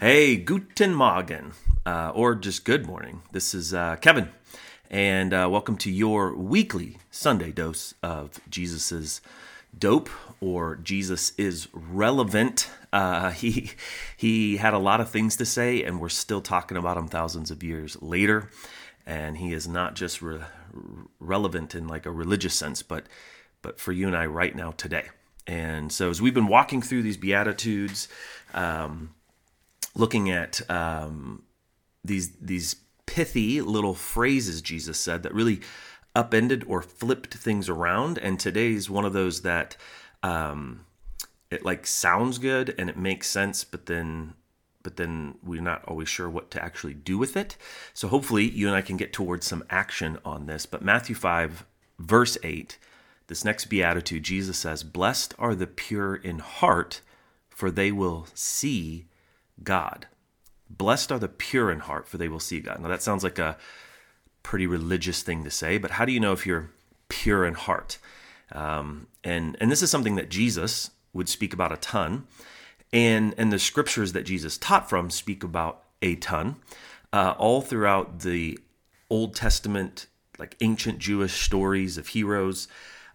Hey, guten Morgen, uh, or just good morning. This is uh, Kevin, and uh, welcome to your weekly Sunday dose of Jesus is dope, or Jesus is relevant. Uh, he he had a lot of things to say, and we're still talking about him thousands of years later. And he is not just re- relevant in like a religious sense, but but for you and I right now today. And so, as we've been walking through these beatitudes. Um, looking at um, these these pithy little phrases Jesus said that really upended or flipped things around. And today's one of those that um, it like sounds good and it makes sense, but then but then we're not always sure what to actually do with it. So hopefully you and I can get towards some action on this. But Matthew 5, verse 8, this next beatitude, Jesus says, Blessed are the pure in heart, for they will see God. Blessed are the pure in heart, for they will see God. Now, that sounds like a pretty religious thing to say, but how do you know if you're pure in heart? Um, and, and this is something that Jesus would speak about a ton. And, and the scriptures that Jesus taught from speak about a ton. Uh, all throughout the Old Testament, like ancient Jewish stories of heroes,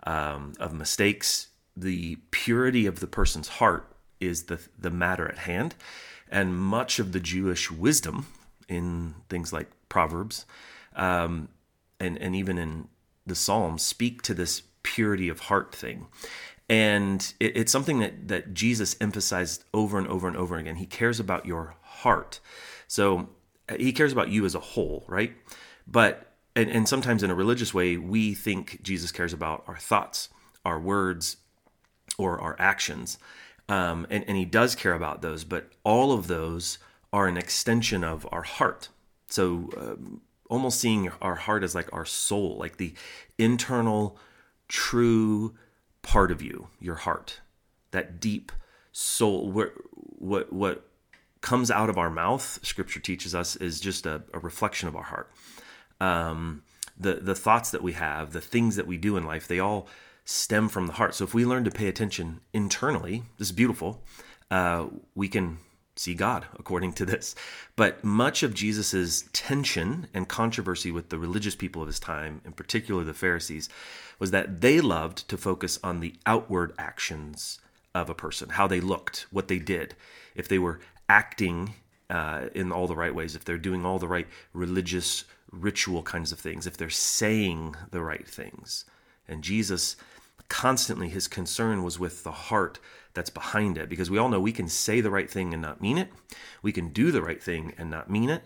um, of mistakes, the purity of the person's heart is the, the matter at hand. And much of the Jewish wisdom in things like Proverbs um, and, and even in the Psalms speak to this purity of heart thing. And it, it's something that, that Jesus emphasized over and over and over again. He cares about your heart. So uh, he cares about you as a whole, right? But, and, and sometimes in a religious way, we think Jesus cares about our thoughts, our words, or our actions um, and, and he does care about those, but all of those are an extension of our heart. So, um, almost seeing our heart as like our soul, like the internal, true part of you, your heart, that deep soul. Where what what comes out of our mouth, Scripture teaches us, is just a, a reflection of our heart. Um, the the thoughts that we have, the things that we do in life, they all stem from the heart. So if we learn to pay attention internally, this is beautiful. Uh, we can see God according to this. But much of Jesus's tension and controversy with the religious people of his time, in particular the Pharisees, was that they loved to focus on the outward actions of a person, how they looked, what they did, if they were acting uh, in all the right ways, if they're doing all the right religious ritual kinds of things, if they're saying the right things. And Jesus constantly his concern was with the heart that's behind it because we all know we can say the right thing and not mean it. We can do the right thing and not mean it.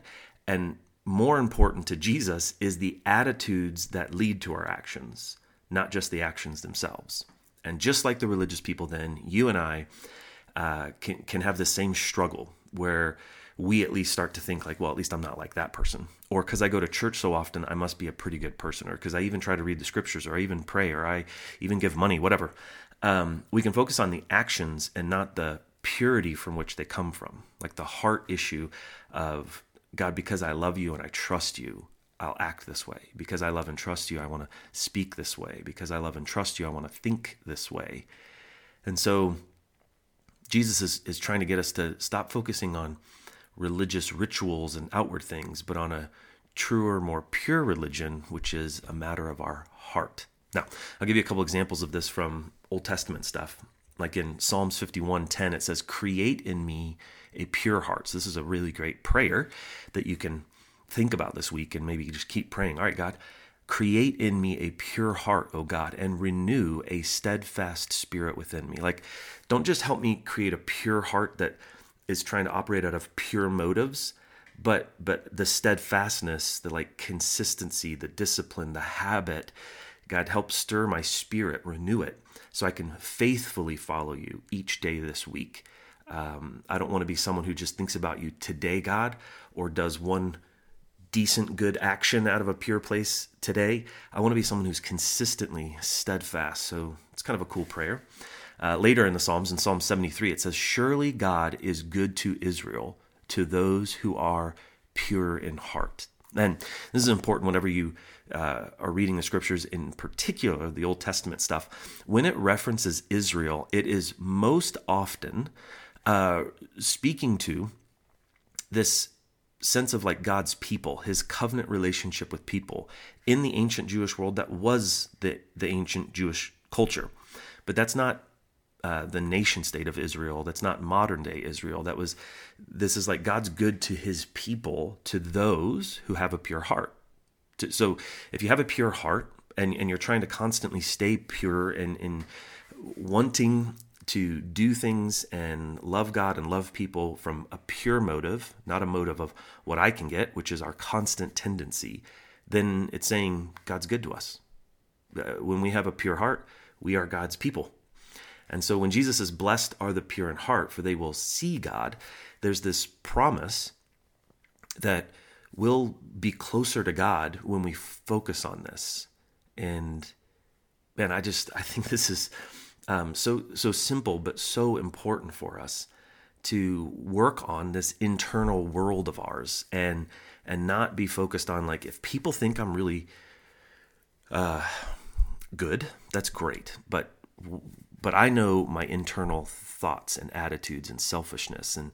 And more important to Jesus is the attitudes that lead to our actions, not just the actions themselves. And just like the religious people, then you and I uh, can can have the same struggle where we at least start to think like, well, at least I'm not like that person. Or because I go to church so often, I must be a pretty good person. Or because I even try to read the scriptures, or I even pray, or I even give money, whatever. Um, we can focus on the actions and not the purity from which they come from, like the heart issue of God, because I love you and I trust you, I'll act this way. Because I love and trust you, I want to speak this way. Because I love and trust you, I want to think this way. And so Jesus is, is trying to get us to stop focusing on religious rituals and outward things, but on a truer, more pure religion, which is a matter of our heart. Now, I'll give you a couple examples of this from Old Testament stuff. Like in Psalms 51:10, it says, Create in me a pure heart. So this is a really great prayer that you can think about this week and maybe just keep praying. All right, God, create in me a pure heart, O God, and renew a steadfast spirit within me. Like, don't just help me create a pure heart that is trying to operate out of pure motives but but the steadfastness the like consistency the discipline the habit god help stir my spirit renew it so i can faithfully follow you each day this week. Um, i don't want to be someone who just thinks about you today god or does one decent good action out of a pure place today. I want to be someone who's consistently steadfast so it's kind of a cool prayer uh, later in the Psalms, in Psalm 73, it says, Surely God is good to Israel, to those who are pure in heart. And this is important whenever you uh, are reading the scriptures, in particular the Old Testament stuff. When it references Israel, it is most often uh, speaking to this sense of like God's people, his covenant relationship with people in the ancient Jewish world that was the, the ancient Jewish culture. But that's not uh, the nation state of Israel. That's not modern day Israel. That was, this is like God's good to his people, to those who have a pure heart. To, so if you have a pure heart and, and you're trying to constantly stay pure and, and wanting to do things and love God and love people from a pure motive, not a motive of what I can get, which is our constant tendency, then it's saying God's good to us. Uh, when we have a pure heart, we are God's people. And so when Jesus is blessed are the pure in heart, for they will see God, there's this promise that we'll be closer to God when we focus on this. And man, I just I think this is um, so so simple but so important for us to work on this internal world of ours and and not be focused on like if people think I'm really uh, good, that's great, but but I know my internal thoughts and attitudes and selfishness and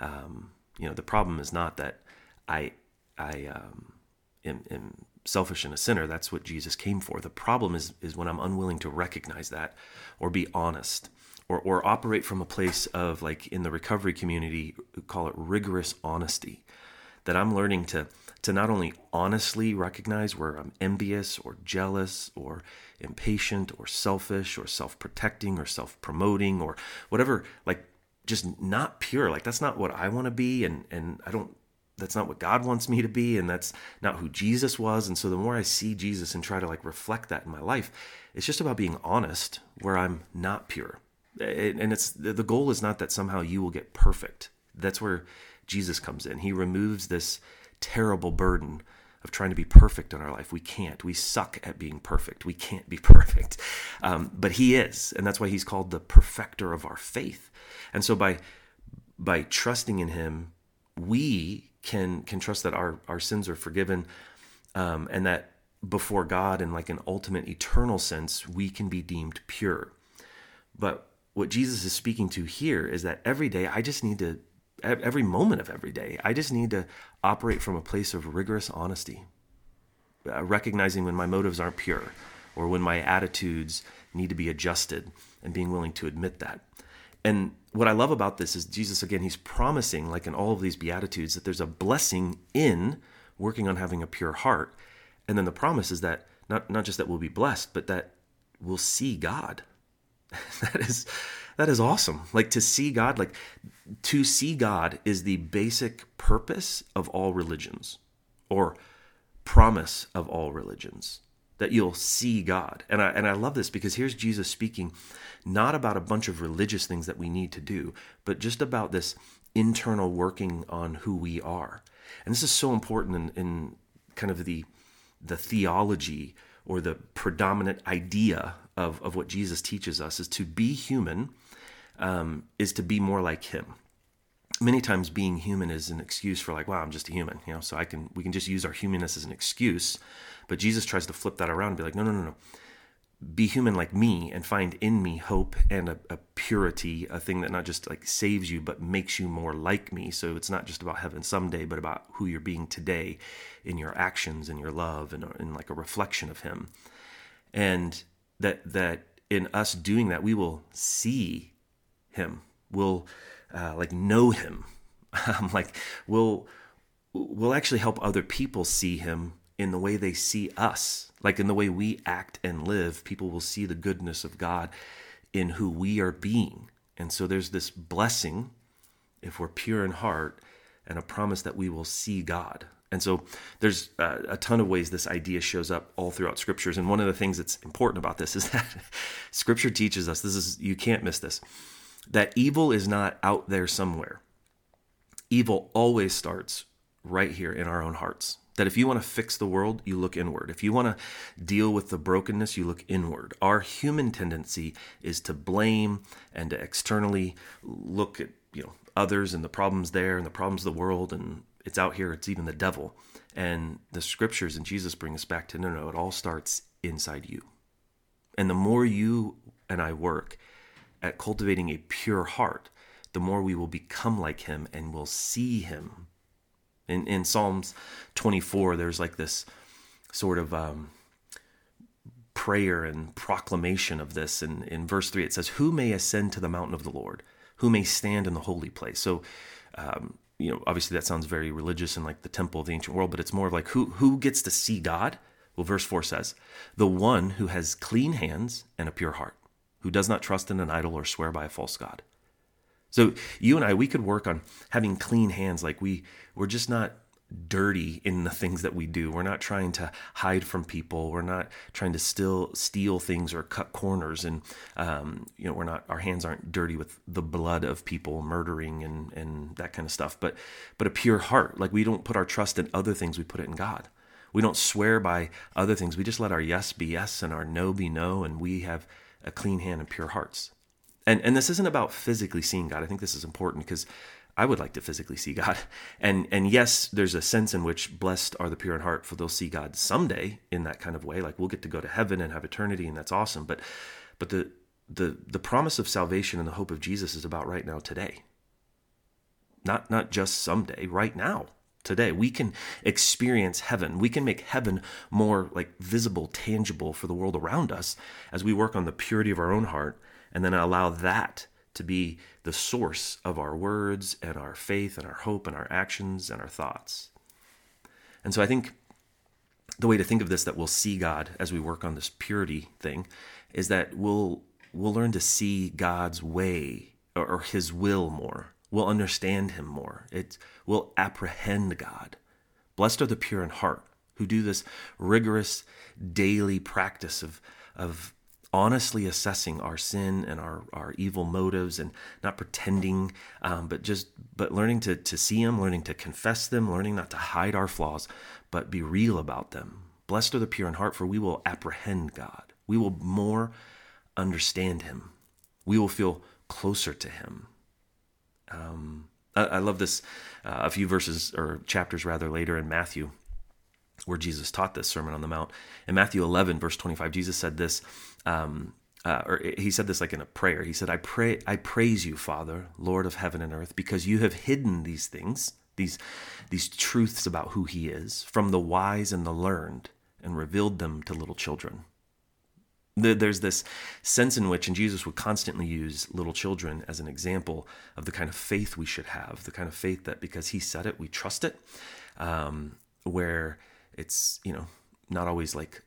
um, you know the problem is not that I I um, am, am selfish and a sinner. That's what Jesus came for. The problem is is when I'm unwilling to recognize that or be honest or or operate from a place of like in the recovery community call it rigorous honesty that I'm learning to to not only honestly recognize where I'm envious or jealous or impatient or selfish or self-protecting or self-promoting or whatever like just not pure. Like that's not what I want to be and and I don't that's not what God wants me to be and that's not who Jesus was. And so the more I see Jesus and try to like reflect that in my life it's just about being honest where I'm not pure. And it's the goal is not that somehow you will get perfect. That's where Jesus comes in. He removes this terrible burden of trying to be perfect in our life. We can't. We suck at being perfect. We can't be perfect. Um, but He is, and that's why He's called the perfecter of our faith. And so by by trusting in Him, we can can trust that our our sins are forgiven, um, and that before God, in like an ultimate eternal sense, we can be deemed pure. But what Jesus is speaking to here is that every day I just need to, every moment of every day, I just need to operate from a place of rigorous honesty, uh, recognizing when my motives aren't pure or when my attitudes need to be adjusted and being willing to admit that. And what I love about this is Jesus, again, he's promising, like in all of these Beatitudes, that there's a blessing in working on having a pure heart. And then the promise is that not, not just that we'll be blessed, but that we'll see God. that is that is awesome. Like to see God, like to see God is the basic purpose of all religions or promise of all religions that you'll see God. And I, and I love this because here's Jesus speaking not about a bunch of religious things that we need to do, but just about this internal working on who we are. And this is so important in, in kind of the, the theology or the predominant idea of, of what Jesus teaches us is to be human um, is to be more like him. Many times being human is an excuse for like wow i'm just a human you know? So i can we can just use our humanness as an excuse but jesus tries to flip that around and be like no no no no. Be human like me and find in me hope and a, a purity a thing that not just like saves you but makes you more like me. So it's not just about heaven someday but about who you're being today in your actions and your love and, in like a reflection of him. And that that in us doing that we will see him. We'll uh, like know him. Like we'll we'll actually help other people see him in the way they see us. Like in the way we act and live people will see the goodness of god in who we are being. And so there's this blessing if we're pure in heart and a promise that we will see god. And so there's uh, a ton of ways this idea shows up all throughout scriptures. And one of the things that's important about this is that scripture teaches us this is you can't miss this that evil is not out there somewhere. Evil always starts right here in our own hearts. That if you want to fix the world, you look inward. If you want to deal with the brokenness, you look inward. Our human tendency is to blame and to externally look at, you know, others and the problems there and the problems of the world and it's out here, it's even the devil. And the scriptures and Jesus bring us back to no, no, it all starts inside you. And the more you and I work at cultivating a pure heart, the more we will become like him and will see him In, in Psalms 24, there's like this sort of um, prayer and proclamation of this. And in verse 3, it says, Who may ascend to the mountain of the Lord? Who may stand in the holy place? So, um, you know, obviously that sounds very religious and like the temple of the ancient world, but it's more of like who who gets to see God? Well, verse 4 says, The one who has clean hands and a pure heart, who does not trust in an idol or swear by a false God. So you and I, we could work on having clean hands. Like we, we're just not dirty in the things that we do. We're not trying to hide from people. We're not trying to still steal things or cut corners. And um, you know, we're not. Our hands aren't dirty with the blood of people, murdering and and that kind of stuff. But but a pure heart. Like we don't put our trust in other things. We put it in God. We don't swear by other things. We just let our yes be yes and our no be no, and we have a clean hand and pure hearts. And and this isn't about physically seeing God. I think this is important because I would like to physically see God. And and yes, there's a sense in which blessed are the pure in heart, for they'll see God someday in that kind of way. Like we'll get to go to heaven and have eternity, and that's awesome. But but the the the promise of salvation and the hope of Jesus is about right now, today. Not not just someday, right now today. We can experience heaven. We can make heaven more like visible, tangible for the world around us as we work on the purity of our own heart and then allow that to be the source of our words and our faith and our hope and our actions and our thoughts. And so I think the way to think of this that we'll see God as we work on this purity thing is that we'll we'll learn to see God's way or, or his will more. We'll understand him more. It will apprehend God. Blessed are the pure in heart who do this rigorous daily practice of of honestly assessing our sin and our, our evil motives and not pretending um, but just but learning to, to see them learning to confess them learning not to hide our flaws but be real about them blessed are the pure in heart for we will apprehend god we will more understand him we will feel closer to him um, I, I, love this uh, a few verses or chapters rather later in matthew where jesus taught this sermon on the mount in matthew 11 verse 25 jesus said this um, uh, or he said this like in a prayer. He said, "I pray, I praise you, Father, Lord of heaven and earth, because you have hidden these things, these these truths about who He is, from the wise and the learned, and revealed them to little children." There's this sense in which, and Jesus would constantly use little children as an example of the kind of faith we should have, the kind of faith that because He said it, we trust it, um, where it's you know not always like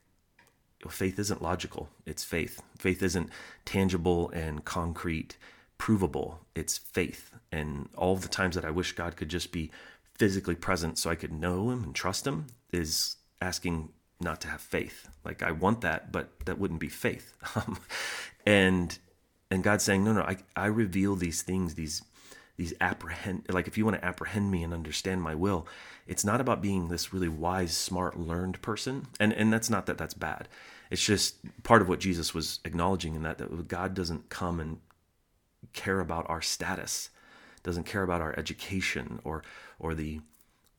faith isn't logical, it's faith. Faith isn't tangible and concrete, provable. It's faith. And all the times that I wish God could just be physically present so I could know him and trust him is asking not to have faith. Like I want that, but that wouldn't be faith. Um, and and God's saying, no, no, I, I reveal these things, these these apprehend like if you want to apprehend me and understand my will it's not about being this really wise smart learned person and and that's not that that's bad it's just part of what jesus was acknowledging in that that god doesn't come and care about our status doesn't care about our education or or the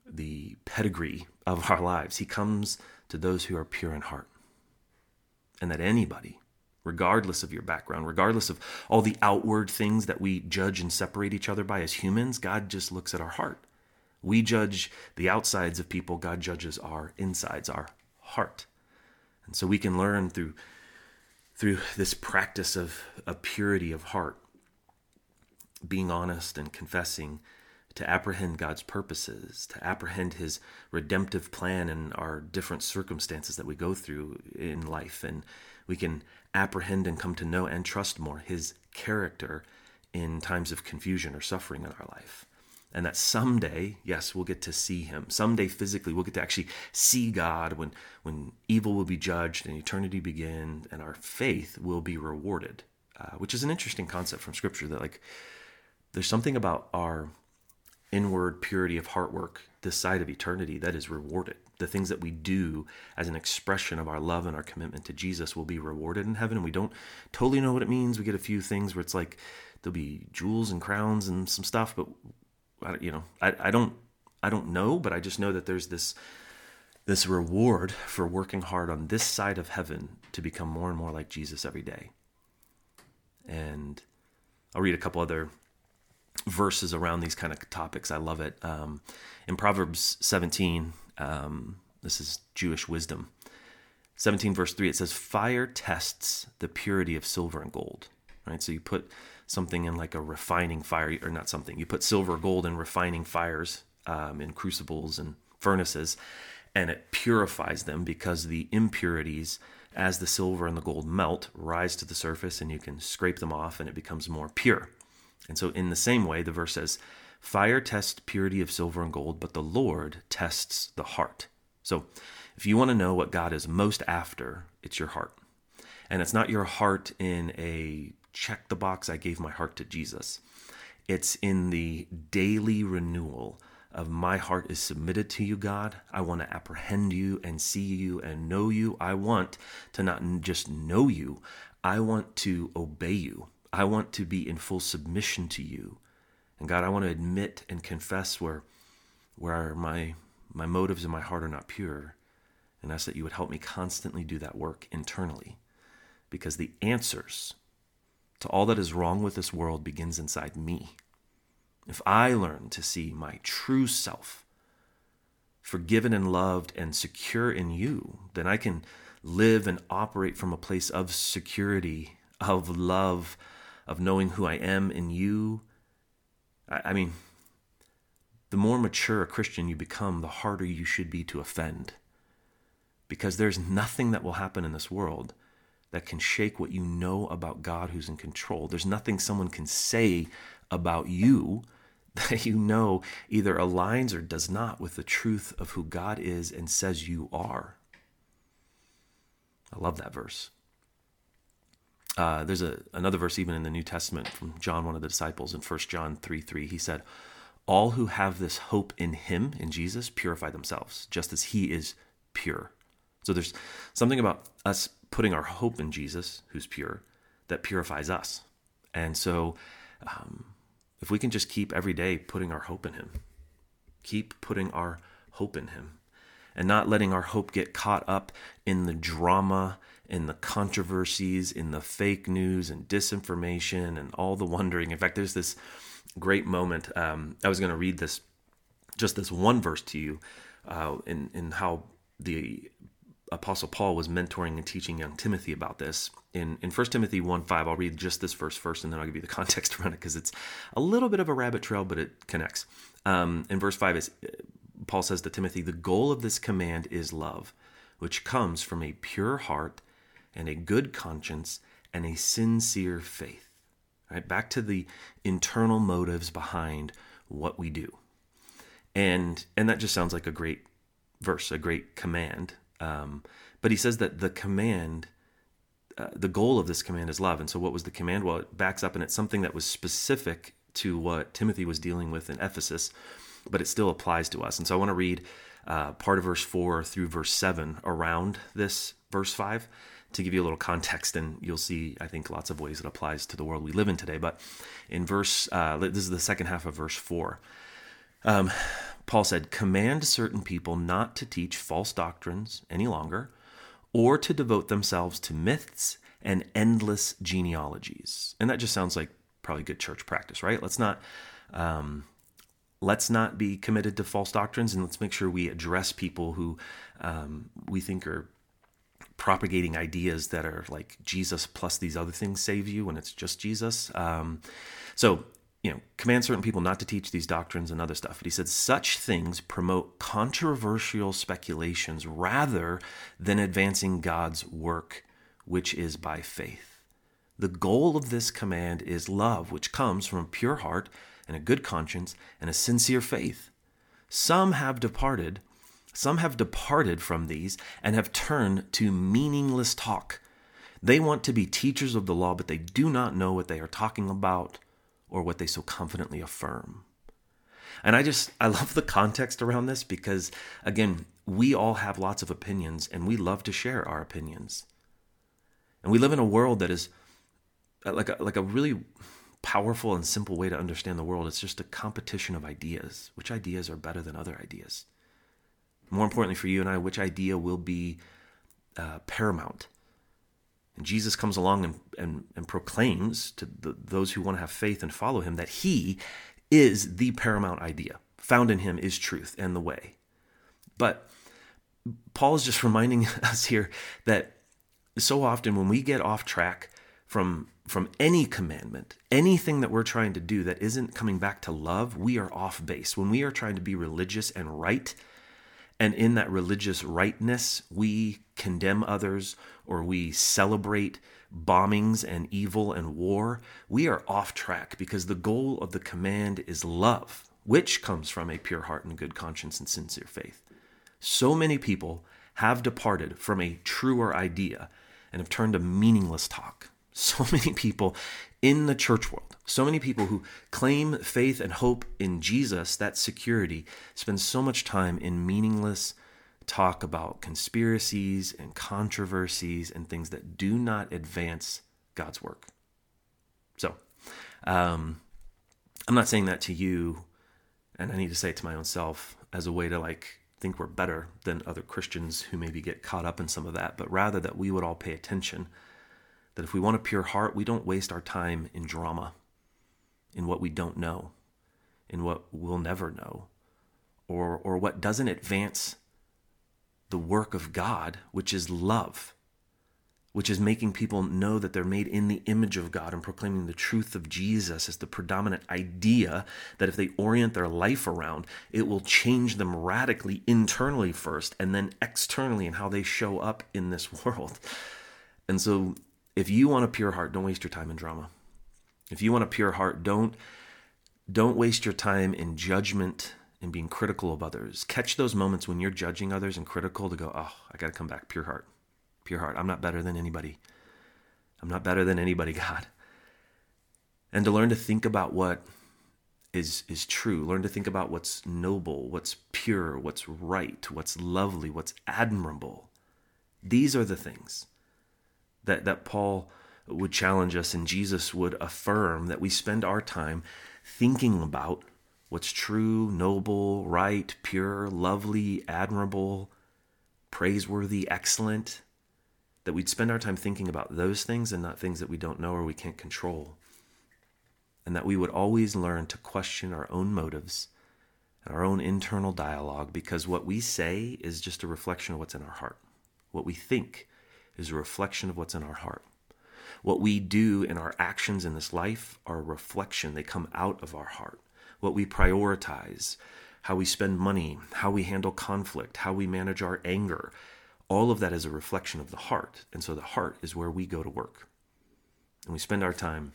the pedigree of our lives he comes to those who are pure in heart and that anybody regardless of your background, regardless of all the outward things that we judge and separate each other by as humans, God just looks at our heart. We judge the outsides of people, God judges our insides, our heart. And so we can learn through through this practice of a purity of heart, being honest and confessing to apprehend God's purposes, to apprehend His redemptive plan in our different circumstances that we go through in life. And we can apprehend and come to know and trust more His character in times of confusion or suffering in our life. And that someday, yes, we'll get to see him. Someday physically, we'll get to actually see God when, when evil will be judged and eternity begin and our faith will be rewarded, uh, which is an interesting concept from Scripture that, like, there's something about our inward purity of heart work this side of eternity that is rewarded. The things that we do as an expression of our love and our commitment to Jesus will be rewarded in heaven. And we don't totally know what it means. We get a few things where it's like there'll be jewels and crowns and some stuff, but you know, I, I don't, I don't know, but I just know that there's this, this reward for working hard on this side of heaven to become more and more like Jesus every day. And I'll read a couple other verses around these kind of topics. I love it. Um, in Proverbs 17, um, this is Jewish wisdom. 17 verse 3 it says fire tests the purity of silver and gold right so you put something in like a refining fire or not something you put silver or gold in refining fires um, in crucibles and furnaces and it purifies them because the impurities as the silver and the gold melt rise to the surface and you can scrape them off and it becomes more pure and so in the same way the verse says fire tests purity of silver and gold but the lord tests the heart so if you want to know what God is most after, it's your heart. And it's not your heart in a check the box, I gave my heart to Jesus. It's in the daily renewal of my heart is submitted to you, God. I want to apprehend you and see you and know you. I want to not just know you, I want to obey you. I want to be in full submission to you. And God, I want to admit and confess where where my my motives and my heart are not pure and ask that you would help me constantly do that work internally because the answers to all that is wrong with this world begins inside me. If I learn to see my true self, forgiven and loved and secure in you, then I can live and operate from a place of security, of love, of knowing who I am in you. I, mean, the more mature a Christian you become, the harder you should be to offend because there's nothing that will happen in this world that can shake what you know about God who's in control. There's nothing someone can say about you that you know either aligns or does not with the truth of who God is and says you are. I love that verse. Uh, there's a, another verse even in the New Testament from John, one of the disciples, in 1 John 3 3. He said, All who have this hope in him, in Jesus, purify themselves, just as he is pure. So there's something about us putting our hope in Jesus, who's pure, that purifies us. And so um, if we can just keep every day putting our hope in Him, keep putting our hope in Him, and not letting our hope get caught up in the drama, in the controversies, in the fake news and disinformation and all the wondering. In fact, there's this great moment. Um, I was going to read this, just this one verse to you, uh, in in how the Apostle Paul was mentoring and teaching young Timothy about this. In, in 1 Timothy 1 5, I'll read just this verse first and then I'll give you the context around it because it's a little bit of a rabbit trail, but it connects. Um, in verse 5, is, Paul says to Timothy, The goal of this command is love, which comes from a pure heart and a good conscience and a sincere faith. Right? Back to the internal motives behind what we do. And, and that just sounds like a great verse, a great command um, but he says that the command, uh, the goal of this command is love. And so, what was the command? Well, it backs up and it's something that was specific to what Timothy was dealing with in Ephesus, but it still applies to us. And so, I want to read uh, part of verse 4 through verse 7 around this verse 5 to give you a little context, and you'll see, I think, lots of ways it applies to the world we live in today. But in verse, uh, this is the second half of verse 4. Um, Paul said, Command certain people not to teach false doctrines any longer, or to devote themselves to myths and endless genealogies. And that just sounds like probably good church practice, right? Let's not. Um, let's not be committed to false doctrines and let's make sure we address people who um, we think are propagating ideas that are like Jesus plus these other things save you when it's just Jesus. Um, so you know, command certain people not to teach these doctrines and other stuff. But he said such things promote controversial speculations rather than advancing God's work, which is by faith. The goal of this command is love, which comes from a pure heart and a good conscience and a sincere faith. Some have departed, some have departed from these and have turned to meaningless talk. They want to be teachers of the law, but they do not know what they are talking about or what they so confidently affirm. And I just, I love the context around this because, again, we all have lots of opinions and we love to share our opinions. And we live in a world that is uh, like a, like a really powerful and simple way to understand the world. It's just a competition of ideas. Which ideas are better than other ideas? More importantly for you and I, which idea will be uh, paramount? And Jesus comes along and, and, and proclaims to the, those who want to have faith and follow him that he is the paramount idea. Found in him is truth and the way. But Paul is just reminding us here that so often when we get off track from from any commandment, anything that we're trying to do that isn't coming back to love, we are off base. When we are trying to be religious and right, and in that religious rightness, we condemn others or we celebrate bombings and evil and war, we are off track because the goal of the command is love, which comes from a pure heart and good conscience and sincere faith. So many people have departed from a truer idea and have turned to meaningless talk. So many people in the church world, so many people who claim faith and hope in Jesus, that security, spend so much time in meaningless talk about conspiracies and controversies and things that do not advance God's work. So, um, I'm not saying that to you, and I need to say it to my own self as a way to like think we're better than other Christians who maybe get caught up in some of that, but rather that we would all pay attention. That if we want a pure heart, we don't waste our time in drama, in what we don't know, in what we'll never know, or, or what doesn't advance the work of God, which is love which is making people know that they're made in the image of God and proclaiming the truth of Jesus as the predominant idea that if they orient their life around, it will change them radically internally first and then externally in how they show up in this world. And so, if you want a pure heart, don't waste your time in drama. If you want a pure heart, don't don't waste your time in judgment and being critical of others. Catch those moments when you're judging others and critical to go, "Oh, I got to come back pure heart." pure heart. I'm not better than anybody. I'm not better than anybody, God. And to learn to think about what is is true. Learn to think about what's noble, what's pure, what's right, what's lovely, what's admirable. These are the things that, that Paul would challenge us and Jesus would affirm that we spend our time thinking about what's true, noble, right, pure, lovely, admirable, praiseworthy, excellent, that we'd spend our time thinking about those things and not things that we don't know or we can't control. And that we would always learn to question our own motives and our own internal dialogue because what we say is just a reflection of what's in our heart. What we think is a reflection of what's in our heart. What we do in our actions in this life are a reflection, they come out of our heart. What we prioritize, how we spend money, how we handle conflict, how we manage our anger, all of that is a reflection of the heart. And so the heart is where we go to work. And we spend our time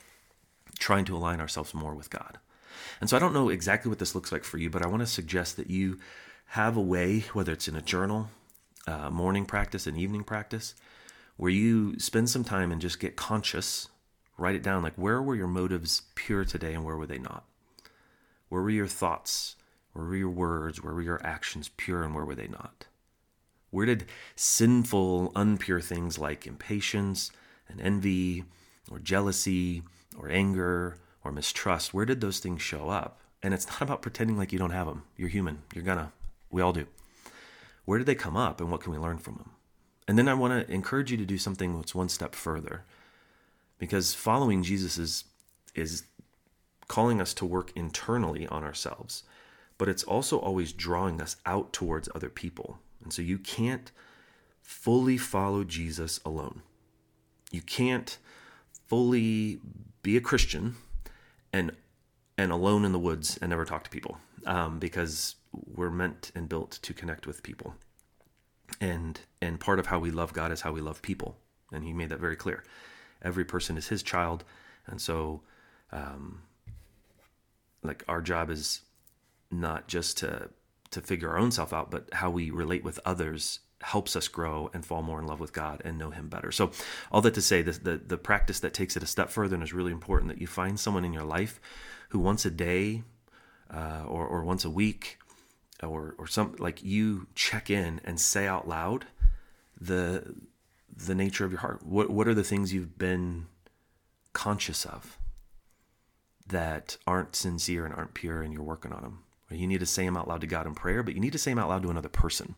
trying to align ourselves more with God. And so I don't know exactly what this looks like for you, but I want to suggest that you have a way, whether it's in a journal, uh, morning practice, an evening practice, where you spend some time and just get conscious, write it down like where were your motives pure today and where were they not? Where were your thoughts? Where were your words? Where were your actions pure and where were they not? Where did sinful, unpure things like impatience and envy or jealousy or anger or mistrust, where did those things show up? And it's not about pretending like you don't have them. You're human. You're gonna. We all do. Where did they come up and what can we learn from them? And then I want to encourage you to do something that's one step further. Because following Jesus is is calling us to work internally on ourselves, but it's also always drawing us out towards other people. And so you can't fully follow Jesus alone. You can't fully be a Christian and and alone in the woods and never talk to people um, because we're meant and built to connect with people. And and part of how we love God is how we love people, and He made that very clear. Every person is His child, and so um, like our job is not just to to figure our own self out, but how we relate with others helps us grow and fall more in love with God and know Him better. So, all that to say, the, the, the practice that takes it a step further and is really important that you find someone in your life who once a day uh, or, or once a week or, or some like you check in and say out loud the the nature of your heart. What what are the things you've been conscious of that aren't sincere and aren't pure, and you're working on them? You need to say them out loud to God in prayer, but you need to say them out loud to another person.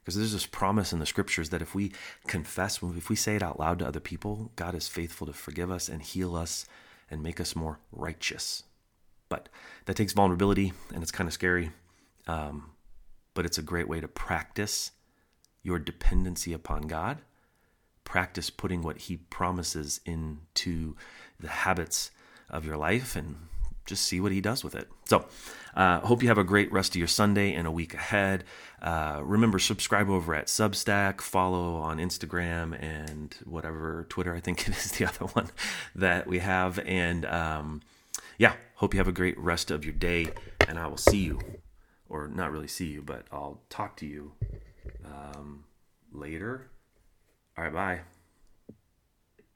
Because there's this promise in the scriptures that if we confess, if we say it out loud to other people, God is faithful to forgive us and heal us and make us more righteous. But that takes vulnerability and it's kind of scary. Um, but it's a great way to practice your dependency upon God. Practice putting what He promises into the habits of your life and just see what he does with it. So, uh, hope you have a great rest of your Sunday and a week ahead. Uh, remember, subscribe over at Substack, follow on Instagram and whatever Twitter I think it is the other one that we have. And um, yeah, hope you have a great rest of your day. And I will see you, or not really see you, but I'll talk to you um, later. All right, bye.